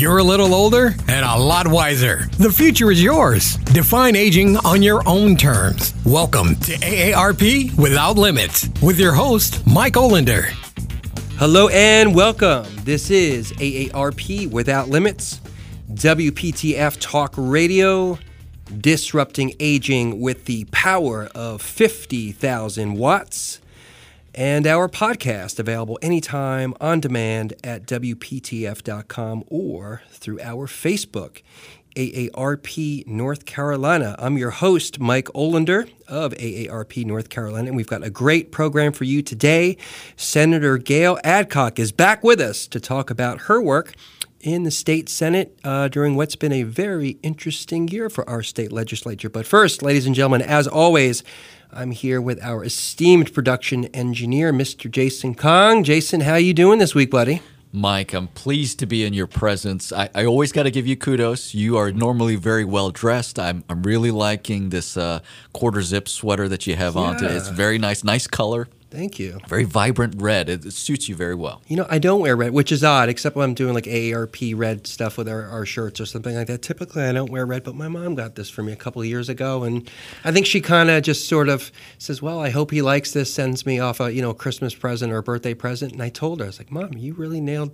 You're a little older and a lot wiser. The future is yours. Define aging on your own terms. Welcome to AARP Without Limits with your host, Mike Olander. Hello and welcome. This is AARP Without Limits, WPTF Talk Radio, disrupting aging with the power of 50,000 watts and our podcast available anytime on demand at WPTF.com or through our Facebook, AARP North Carolina. I'm your host, Mike Olander of AARP North Carolina, and we've got a great program for you today. Senator Gail Adcock is back with us to talk about her work in the state senate uh, during what's been a very interesting year for our state legislature. But first, ladies and gentlemen, as always, I'm here with our esteemed production engineer, Mr. Jason Kong. Jason, how are you doing this week, buddy? Mike, I'm pleased to be in your presence. I, I always got to give you kudos. You are normally very well dressed. I'm, I'm really liking this uh, quarter zip sweater that you have on today. It's very nice, nice color. Thank you. Very vibrant red. It, it, suits you very well. You know, I don't wear red, which is odd, except when I'm doing like AARP red stuff with our, our shirts or something like that. Typically, I don't wear red, but my mom got this for me a couple of years ago, and I think she kind of just sort of says, "Well, I hope he likes this." Sends me off a you know Christmas present or a birthday present, and I told her, I was like, "Mom, you really nailed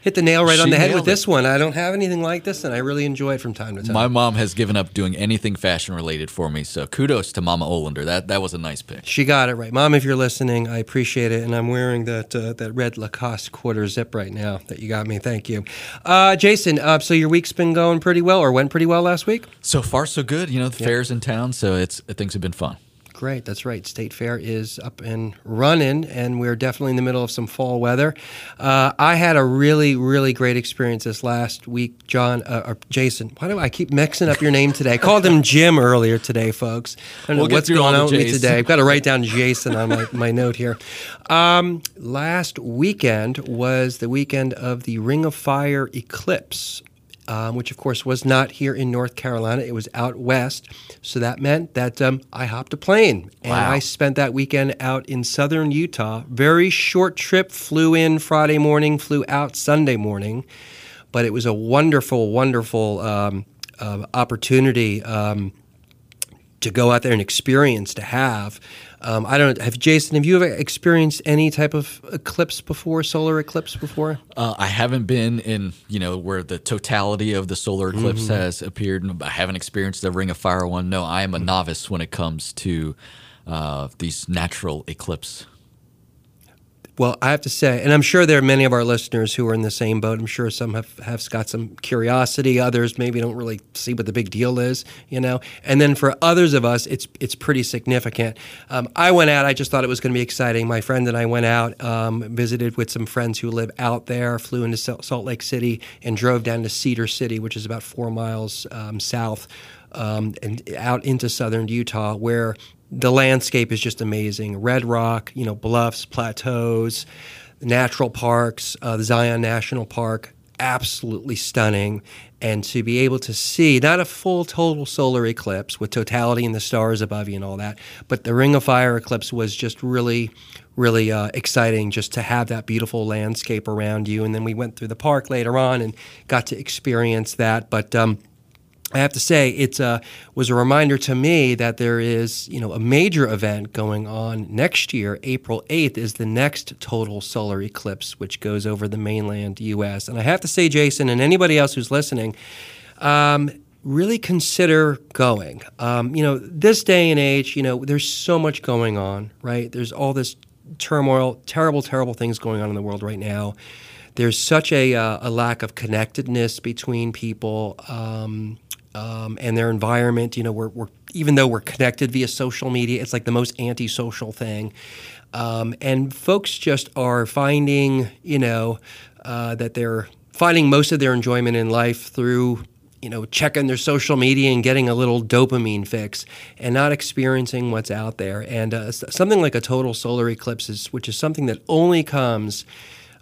hit the nail right she on the head with it. this one. I don't have anything like this, and I really enjoy it from time to time. My mom has given up doing anything fashion related for me, so kudos to Mama Olander. That that was a nice pick. She got it right, Mom. If you're listening, I appreciate it, and I'm wearing that uh, that red Lacoste quarter zip right now that you got me. Thank you, uh, Jason. Uh, so your week's been going pretty well, or went pretty well last week? So far, so good. You know, the fair's in town, so it's things have been fun. Great, that's right. State Fair is up and running, and we're definitely in the middle of some fall weather. Uh, I had a really, really great experience this last week, John uh, or Jason. Why do I keep mixing up your name today? I called him Jim earlier today, folks. I don't We'll get what's going on with me today. I've got to write down Jason on my, my note here. Um, last weekend was the weekend of the Ring of Fire eclipse um, which of course was not here in North Carolina. It was out west. So that meant that um, I hopped a plane and Wow. I spent that weekend out in southern Utah. Very short trip, flew in Friday morning, flew out Sunday morning. But it was a wonderful, wonderful um, uh, opportunity um, to go out there and experience, to have. Um, I don't have Jason. Have you ever experienced any type of eclipse before, solar eclipse before? Uh, I haven't been in, you know, where the totality of the solar eclipse has appeared. I haven't experienced the Ring of Fire one. No, I am a novice when it comes to uh, these natural eclipse. Well, I have to say, and I'm sure there are many of our listeners who are in the same boat. I'm sure some have, have got some curiosity. Others maybe don't really see what the big deal is, you know. And then for others of us, it's it's pretty significant. Um, I went out. I just thought it was going to be exciting. My friend and I went out, um, visited with some friends who live out there, flew into Salt Lake City, and drove down to Cedar City, which is about four miles um, south, um, and out into southern Utah, where the landscape is just amazing. Red rock, you know, bluffs, plateaus, natural parks, uh, the Zion National Park, absolutely stunning. And to be able to see not a full total solar eclipse with totality and the stars above you and all that, but the Ring of Fire eclipse was just really, really uh, exciting just to have that beautiful landscape around you. And then we went through the park later on and got to experience that. But um, I have to say, it uh, was a reminder to me that there is, you know, a major event going on next year. April 8th is the next total solar eclipse, which goes over the mainland U.S. And I have to say, Jason, and anybody else who's listening, um, really consider going. Um, you know, this day and age, you know, there's so much going on, right? There's all this turmoil, terrible, terrible things going on in the world right now. There's such a, uh, a lack of connectedness between people um, um, and their environment. You know, we're, we're even though we're connected via social media, it's like the most antisocial thing. Um, and folks just are finding, you know, uh, that they're finding most of their enjoyment in life through you know, checking their social media and getting a little dopamine fix and not experiencing what's out there. And uh, something like a total solar eclipse, is, which is something that only comes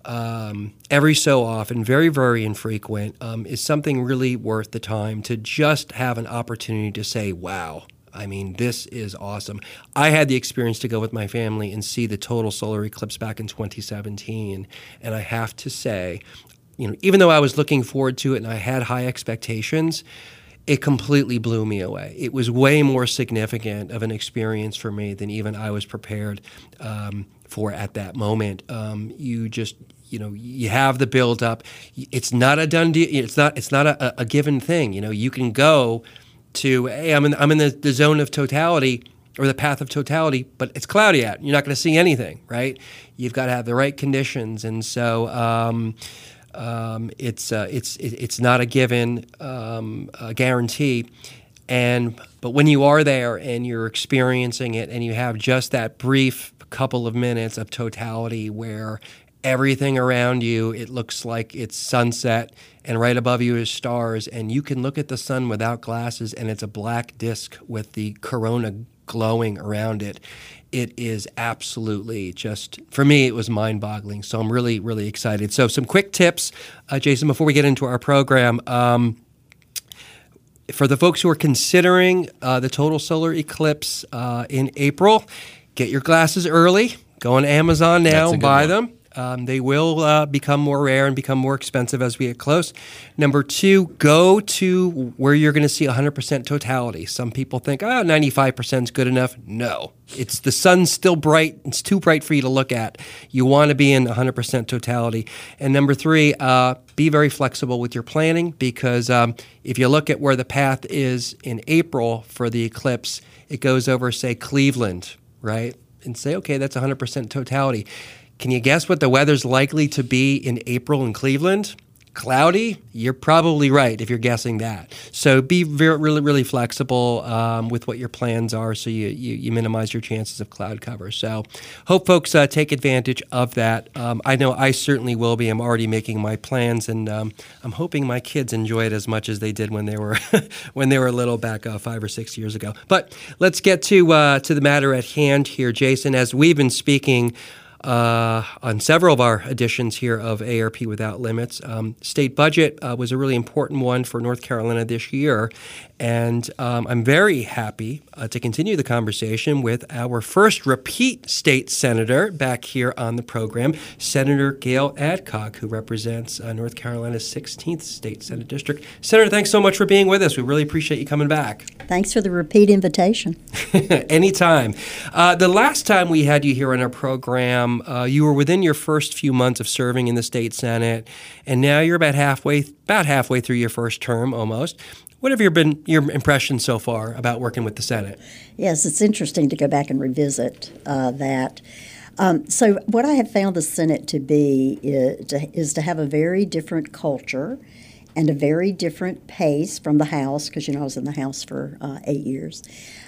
um, every so often, very, very infrequent, um, is something really worth the time to just have an opportunity to say, wow. I mean, this is awesome. I had the experience to go with my family and see the total solar eclipse back in 2017. And I have to say, you know, even though I was looking forward to it and I had high expectations, it completely blew me away. It was way more significant of an experience for me than even I was prepared um, for at that moment. Um, you just you know you have the build up. It's not a done deal. It's not it's not a, a given thing. You know you can go to hey I'm in I'm in the, the zone of totality or the path of totality, but it's cloudy out. You're not going to see anything, right? You've got to have the right conditions, and so. Um, um, it's uh, it's it's not a given um, a guarantee, and but when you are there and you're experiencing it, and you have just that brief couple of minutes of totality where everything around you it looks like it's sunset and right above you is stars and you can look at the sun without glasses and it's a black disk with the corona glowing around it it is absolutely just for me it was mind-boggling. So i'm really really excited. So some quick tips uh, jason before we get into our program um, for the folks who are considering uh, the total solar eclipse uh, in april get your glasses early. Go on amazon now and buy one. them um, they will uh, become more rare and become more expensive as we get close. Number two, go to where you're going to see 100% totality. Some people think, oh, 95% is good enough. No, it's the sun's still bright. It's too bright for you to look at. You want to be in 100% totality. And number three, uh, be very flexible with your planning because um, if you look at where the path is in April for the eclipse, it goes over, say, Cleveland, right? And say, okay, that's 100% totality. Can you guess what the weather's likely to be in April in Cleveland? Cloudy? You're probably right if you're guessing that. So be very, really, really flexible um, with what your plans are so you, you, you, minimize your chances of cloud cover. So hope folks uh, take advantage of that. Um, I know I certainly will be. I'm already making my plans, and um, I'm hoping my kids enjoy it as much as they did when they were when they were little back uh, five or six years ago. But let's get to uh, to the matter at hand here, Jason. As we've been speaking uh, on several of our editions here of AARP Without Limits. Um, state budget uh, was a really important one for North Carolina this year, and um, I'm very happy uh, to continue the conversation with our first repeat state senator back here on the program, Senator Gail Adcock, who represents uh, North Carolina's 16th State Senate District. Senator, thanks so much for being with us. We really appreciate you coming back. Thanks for the repeat invitation. Anytime. Uh, the last time we had you here on our program, uh, you were within your first few months of serving in the state senate, and now you're about halfway about halfway through your first term almost. What have your been your impressions so far about working with the Senate? Yes, it's interesting to go back and revisit uh, that. Um, so, what I have found the Senate to be is to, is to have a very different culture and a very different pace from the House, because you know I was in the House for uh, eight years.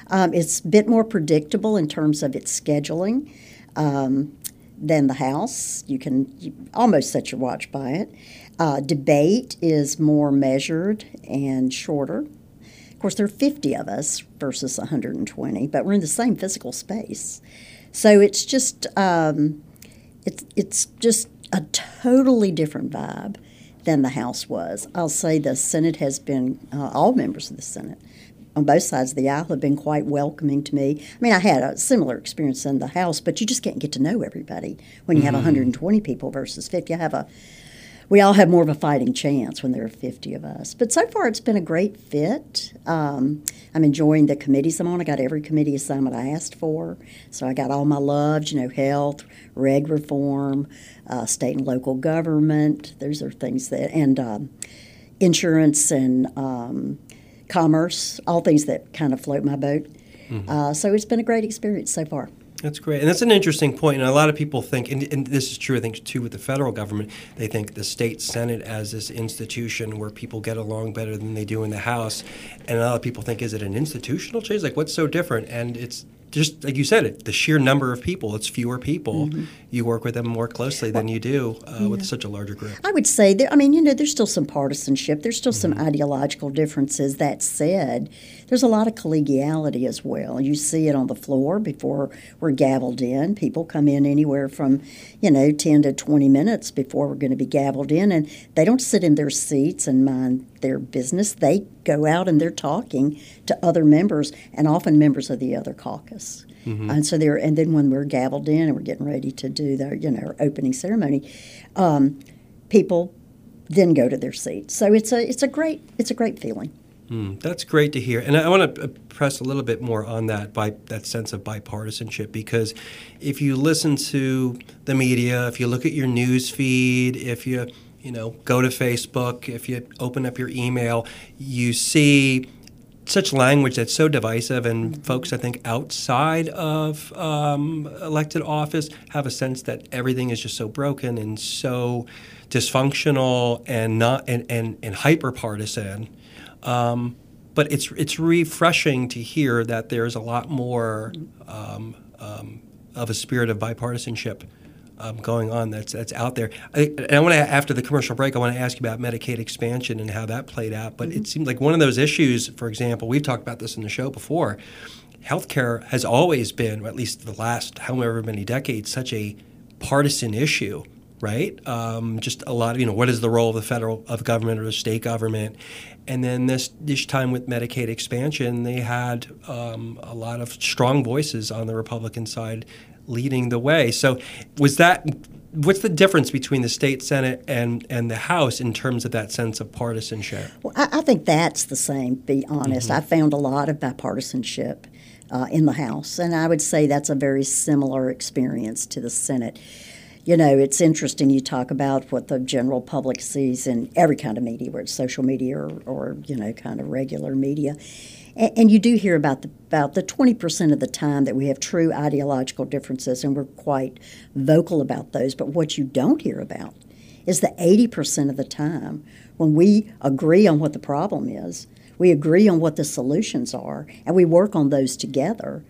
Um, it's a bit more predictable in terms of its scheduling um, than the House. You can almost set your watch by it. Uh, debate is more measured and shorter. Of course, there are 50 of us versus 120, but we're in the same physical space. So it's just um, it's it's just a totally different vibe than the House was. I'll say the Senate has been uh, all members of the Senate on both sides of the aisle have been quite welcoming to me. I mean, I had a similar experience in the House, but you just can't get to know everybody when you mm-hmm. have 120 people versus 50. I have a we all have more of a fighting chance when there are 50 of us. But so far, it's been a great fit. Um, I'm enjoying the committees I'm on. I got every committee assignment I asked for. So I got all my loves, you know, health, reg reform, uh, state and local government. Those are things that, and um, insurance and um, commerce, all things that kind of float my boat. Mm-hmm. Uh, so it's been a great experience so far. That's great. And that's an interesting point. And a lot of people think, and, and, this is true, I think, too, with the federal government, they think the state Senate as this institution where people get along better than they do in the House. And a lot of people think, is it an institutional change? Like, what's so different? And it's just like you said, it the sheer number of people. It's fewer people. Mm-hmm. You work with them more closely than you do uh, yeah. with such a larger group. I would say that. I mean, you know, there's still some partisanship. There's still mm-hmm. some ideological differences. That said, there's a lot of collegiality as well. You see it on the floor before we're gavelled in. People come in anywhere from, you know, 10 to 20 minutes before we're going to be gavelled in, and they don't sit in their seats and mind their business. They go out and they're talking to other members and often members of the other caucus. Mm-hmm. And so there, and then when we're gavelled in and we're getting ready to do the, you know, opening ceremony, um, people then go to their seats. So it's a it's a great it's a great feeling. Mm, that's great to hear, and I, I want to press a little bit more on that by that sense of bipartisanship because if you listen to the media, if you look at your news feed, if you you know go to Facebook, if you open up your email, you see such language that's so divisive, and folks, I think, outside of um, elected office have a sense that everything is just so broken and so dysfunctional and not and, and, and hyper partisan. Um, but it's it's refreshing to hear that there's a lot more um, um, of a spirit of bipartisanship um, going on that's that's out there. I, and I want to after the commercial break, I want to ask you about Medicaid expansion and how that played out. But mm-hmm. it seems like one of those issues. For example, we've talked about this in the show before. Healthcare has always been, at least the last however many decades, such a partisan issue right? Um, just a lot of you know what is the role of the federal of government or the state government, and then this this time with Medicaid expansion, they had um, a lot of strong voices on the Republican side leading the way. So was that what's the difference between the state senate and and the house in terms of that sense of partisanship well i, I think that's the same be honest mm-hmm. i found a lot of bipartisanship uh, in the house and i would say that's a very similar experience to the senate you know it's interesting you talk about what the general public sees in every kind of media whether it's social media or, or you know kind of regular media and, and you do hear about the, about the 20% of the time that we have true ideological differences, and we're quite vocal about those. But what you don't hear about is the 80% of the time when we agree on what the problem is, we agree on what the solutions are, and we work on those together,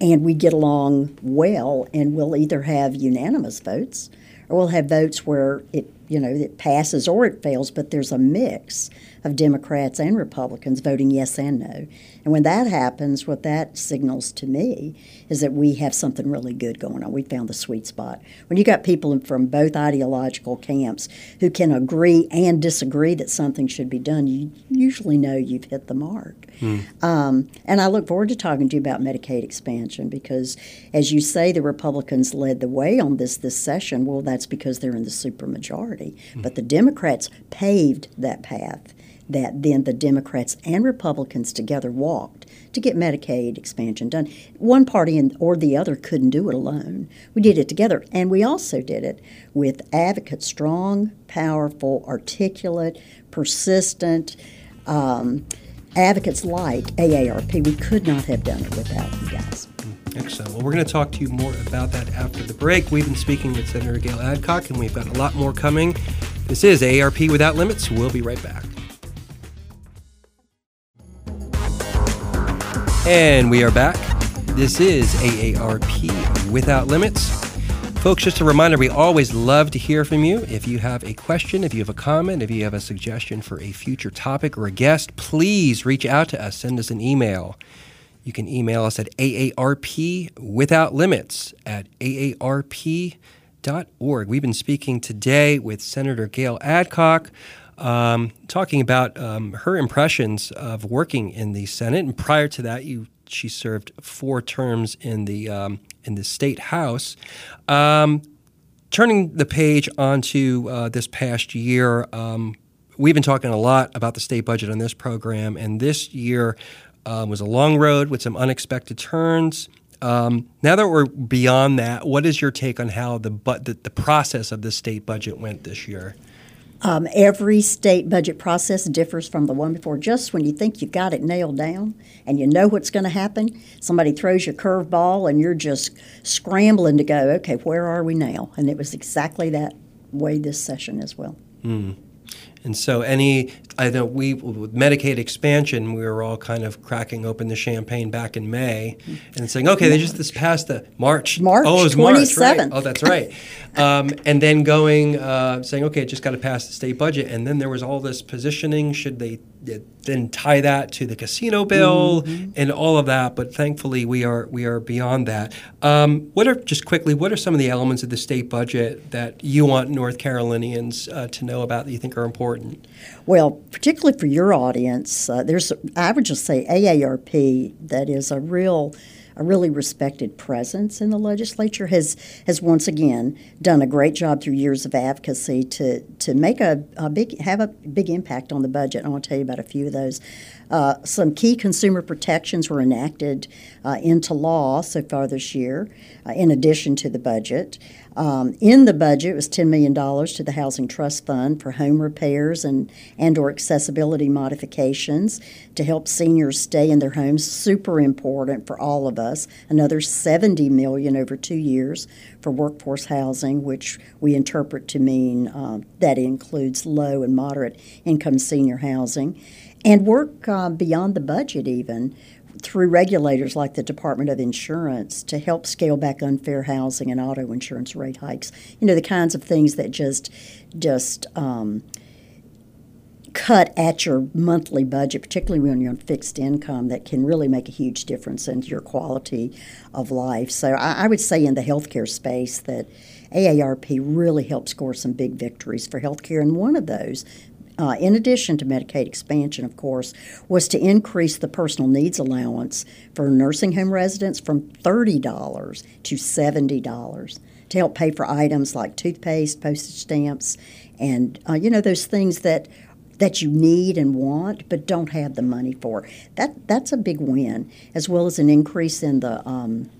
and we get along well, and we'll either have unanimous votes or we'll have votes where it you know it passes or it fails, but there's a mix of Democrats and Republicans voting yes and no. And when that happens, what that signals to me is that we have something really good going on. We found the sweet spot. When you got people from both ideological camps who can agree and disagree that something should be done, you usually know you've hit the mark. Mm. Um, and I look forward to talking to you about Medicaid expansion because, as you say, the Republicans led the way on this this session. Well, that's because they're in the supermajority. Mm. But the Democrats paved that path that then the Democrats and Republicans together walked to get Medicaid expansion done. One party or the other couldn't do it alone. We did it together, and we also did it with advocates, strong, powerful, articulate, persistent. Um, advocates like AARP. We could not have done it without you guys. Excellent. Well, we're going to talk to you more about that after the break. We've been speaking with Senator Gail Adcock, and we've got a lot more coming. This is AARP Without Limits. We'll be right back. And we are back. This is AARP Without Limits. Folks, just a reminder we always love to hear from you. If you have a question, if you have a comment, if you have a suggestion for a future topic or a guest, please reach out to us. Send us an email. You can email us at AARP Without Limits at AARP.org. We've been speaking today with Senator Gail Adcock um, talking about um, her impressions of working in the Senate. And prior to that, you she served four terms in the um, in the state house. Um, turning the page onto uh, this past year, um, we've been talking a lot about the state budget on this program, and this year uh, was a long road with some unexpected turns. Um, now that we're beyond that, what is your take on how the, bu- the the process of the state budget went this year? Um, every state budget process differs from the one before. Just when you think you've got it nailed down and you know what's going to happen, somebody throws you a curveball and you're just scrambling to go, okay, where are we now? And it was exactly that way this session as well. Mm. And so, any, I know we, with Medicaid expansion, we were all kind of cracking open the champagne back in May and saying, okay, they just this passed the March. March. Oh, it was 27th. March. Right. Oh, that's right. um, and then going, uh, saying, okay, it just got to pass the state budget. And then there was all this positioning. Should they then tie that to the casino bill mm-hmm. and all of that. But thankfully, we are we are beyond that. Um, what are just quickly? What are some of the elements of the state budget that you want North Carolinians uh, to know about that you think are important? Well, particularly for your audience, uh, there's I would just say AARP that is a real a really respected presence in the legislature, has has once again done a great job through years of advocacy to to make a, a big have a big impact on the budget. I want to tell you about a few of those. Uh, some key consumer protections were enacted uh, into law so far this year, uh, in addition to the budget. Um, in the budget was $10 million to the Housing Trust Fund for home repairs and, and or accessibility modifications to help seniors stay in their homes. Super important for all of us. Another 70 million over two years for workforce housing, which we interpret to mean uh, that includes low and moderate income senior housing. And work uh, beyond the budget, even through regulators like the Department of Insurance to help scale back unfair housing and auto insurance rate hikes. You know the kinds of things that just just um, cut at your monthly budget, particularly when you're on fixed income, that can really make a huge difference in your quality of life. So I, I would say in the healthcare space that. AARP really helped score some big victories for healthcare, and one of those uh, in addition to Medicaid expansion, of course, was to increase the personal needs allowance for nursing home residents from $30 to $70 to help pay for items like toothpaste, postage stamps, and uh, you know those things that that you need and want but don't have the money for. That that's a big win, as well as an increase in the um,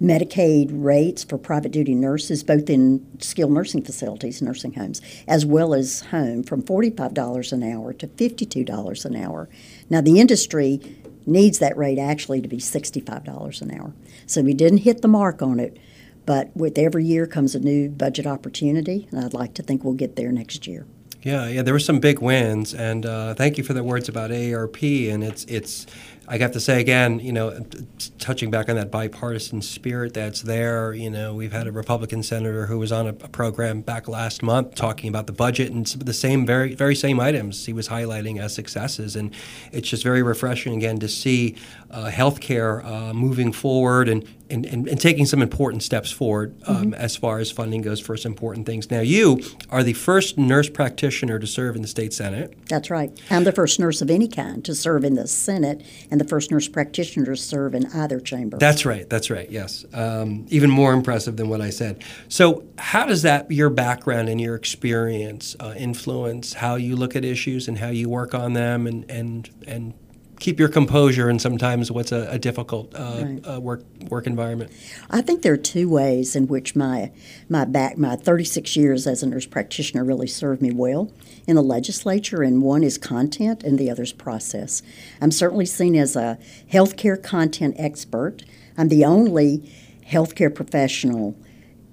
Medicaid rates for private duty nurses, both in skilled nursing facilities, nursing homes, as well as home, from $45 an hour to $52 an hour. Now, the industry needs that rate actually to be $65 an hour. So we didn't hit the mark on it, but with every year comes a new budget opportunity, and I'd like to think we'll get there next year. Yeah, yeah, there were some big wins, and uh, thank you for the words about AARP. And it's it's I have to say again, you know, touching back on that bipartisan spirit that's there. You know, we've had a Republican senator who was on a, a program back last month talking about the budget and the same very very same items he was highlighting as successes, and it's just very refreshing again to see uh, healthcare uh, moving forward and, and, and, and, taking some important steps forward um, mm-hmm. as far as funding goes for some important things. Now, you are the first nurse practitioner to serve in the state senate. That's right. I'm the first nurse of any kind to serve in the Senate, and the first nurse practitioner to serve in either chamber. That's right. That's right. Yes. Um, even more impressive than what I said. So, how does that your background and your experience uh, influence how you look at issues and how you work on them and and and keep your composure in sometimes what's a, a difficult uh, right. uh, work work environment? I think there are two ways in which my my back my 36 years as a nurse practitioner really served me well in the legislature, and one is content and the other is process. I'm certainly seen as a healthcare content expert. I'm the only healthcare professional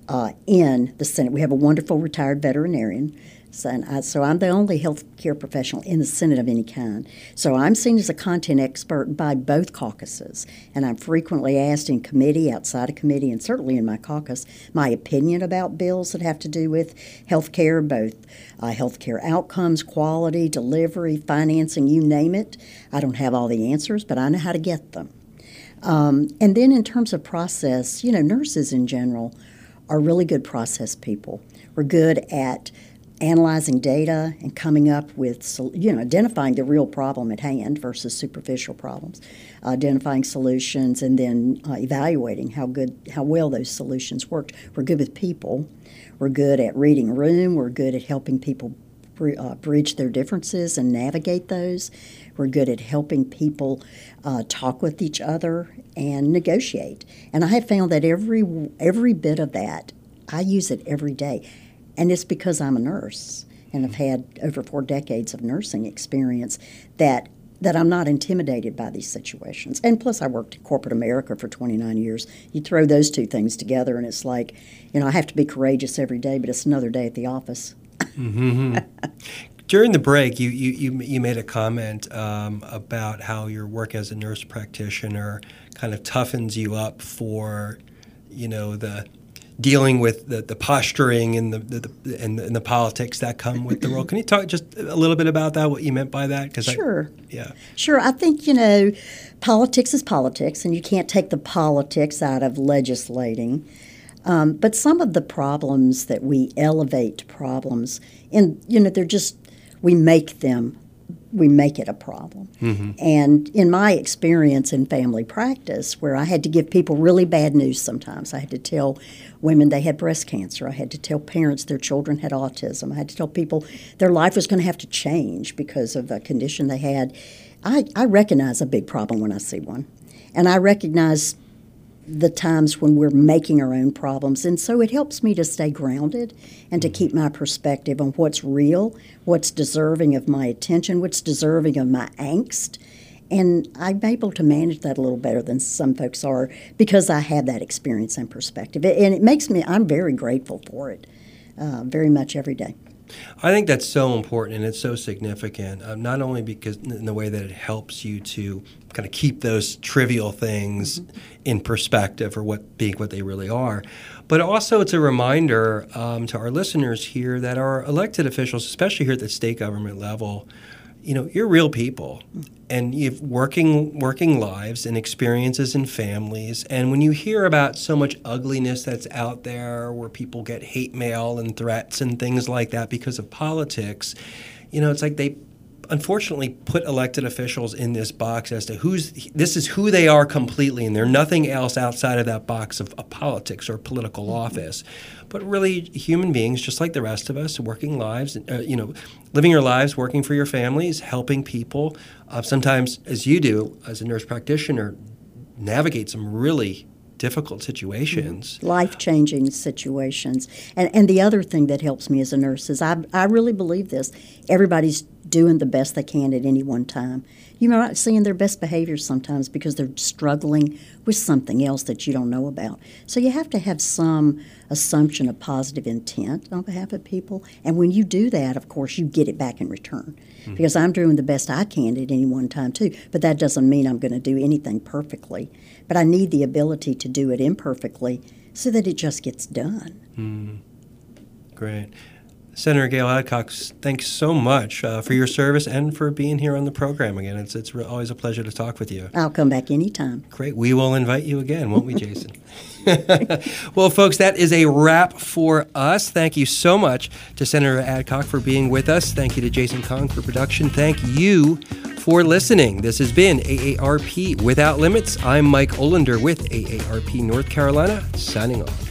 uh, in the Senate. We have a wonderful retired veterinarian so, I, so I'm the only healthcare professional in the Senate of any kind. So I'm seen as a content expert by both caucuses, and I'm frequently asked in committee, outside of committee, and certainly in my caucus, my opinion about bills that have to do with healthcare, both uh, healthcare outcomes, quality, delivery, financing, you name it. I don't have all the answers, but I know how to get them. Um, and then in terms of process, you know, nurses in general are really good process people. We're good at analyzing data and coming up with, you know, identifying the real problem at hand versus superficial problems, identifying solutions, and then uh, evaluating how good, how well those solutions worked. We're good with people. We're good at reading room. We're good at helping people uh, bridge their differences and navigate those. We're good at helping people uh, talk with each other and negotiate. And I have found that every every bit of that, I use it every day and it's because I'm a nurse and I've had over four decades of nursing experience that that I'm not intimidated by these situations. And plus, I worked in corporate America for 29 years. You throw those two things together, and it's like, you know, I have to be courageous every day, but it's another day at the office. mm-hmm. During the break, you, you, you, you made a comment um, about how your work as a nurse practitioner kind of toughens you up for, you know, the dealing with the, the posturing and the, the, the and, the, and the politics that come with the role. Can you talk just a little bit about that? What you meant by that? Because sure, I, yeah, sure. I think you know, politics is politics, and you can't take the politics out of legislating. Um, but some of the problems that we elevate to problems, and you know, they're just we make them we make it a problem. Mm-hmm. And in my experience in family practice, where I had to give people really bad news sometimes, I had to tell women they had breast cancer, I had to tell parents their children had autism, I had to tell people their life was going to have to change because of a condition they had. I, I recognize a big problem when I see one. And I recognize the times when we're making our own problems. And so it helps me to stay grounded and to keep my perspective on what's real, what's deserving of my attention, what's deserving of my angst. And I'm able to manage that a little better than some folks are because I have that experience and perspective. And it makes me, I'm very grateful for it, uh, very much every day. I think that's so important and it's so significant, um, not only because in the way that it helps you to kind of keep those trivial things in perspective or what being what they really are, but also it's a reminder um, to our listeners here that our elected officials, especially here at the state government level, you know, you're real people, and you've working working lives and experiences and families. And when you hear about so much ugliness that's out there, where people get hate mail and threats and things like that because of politics, you know, it's like they unfortunately put elected officials in this box as to who's this is who they are completely and they're nothing else outside of that box of, of politics or political office. But really human beings just like the rest of us working lives uh, you know living your lives working for your families helping people uh, sometimes as you do as a nurse practitioner navigate some really difficult situations. Life changing situations. And, and the other thing that helps me as a nurse is I, I really believe this. Everybody's doing the best they can at any one time. You might not seeing their best behavior sometimes because they're struggling with something else that you don't know about. So you have to have some assumption of positive intent on behalf of people. And when you do that, of course, you get it back in return. Hmm. Because I'm doing the best I can at any one time, too. But that doesn't mean I'm going to do anything perfectly. But I need the ability to do it imperfectly so that it just gets done. Hmm. Great. Senator Gail Adcock, thanks so much uh, for your service and for being here on the program again. It's, it's re- always a pleasure to talk with you. I'll come back anytime. Great. We will invite you again, won't we, Jason? well, folks, that is a wrap for us. Thank you so much to Senator Adcock for being with us. Thank you to Jason Kong for production. Thank you for listening. This has been AARP Without Limits. I'm Mike Olander with AARP North Carolina, signing off.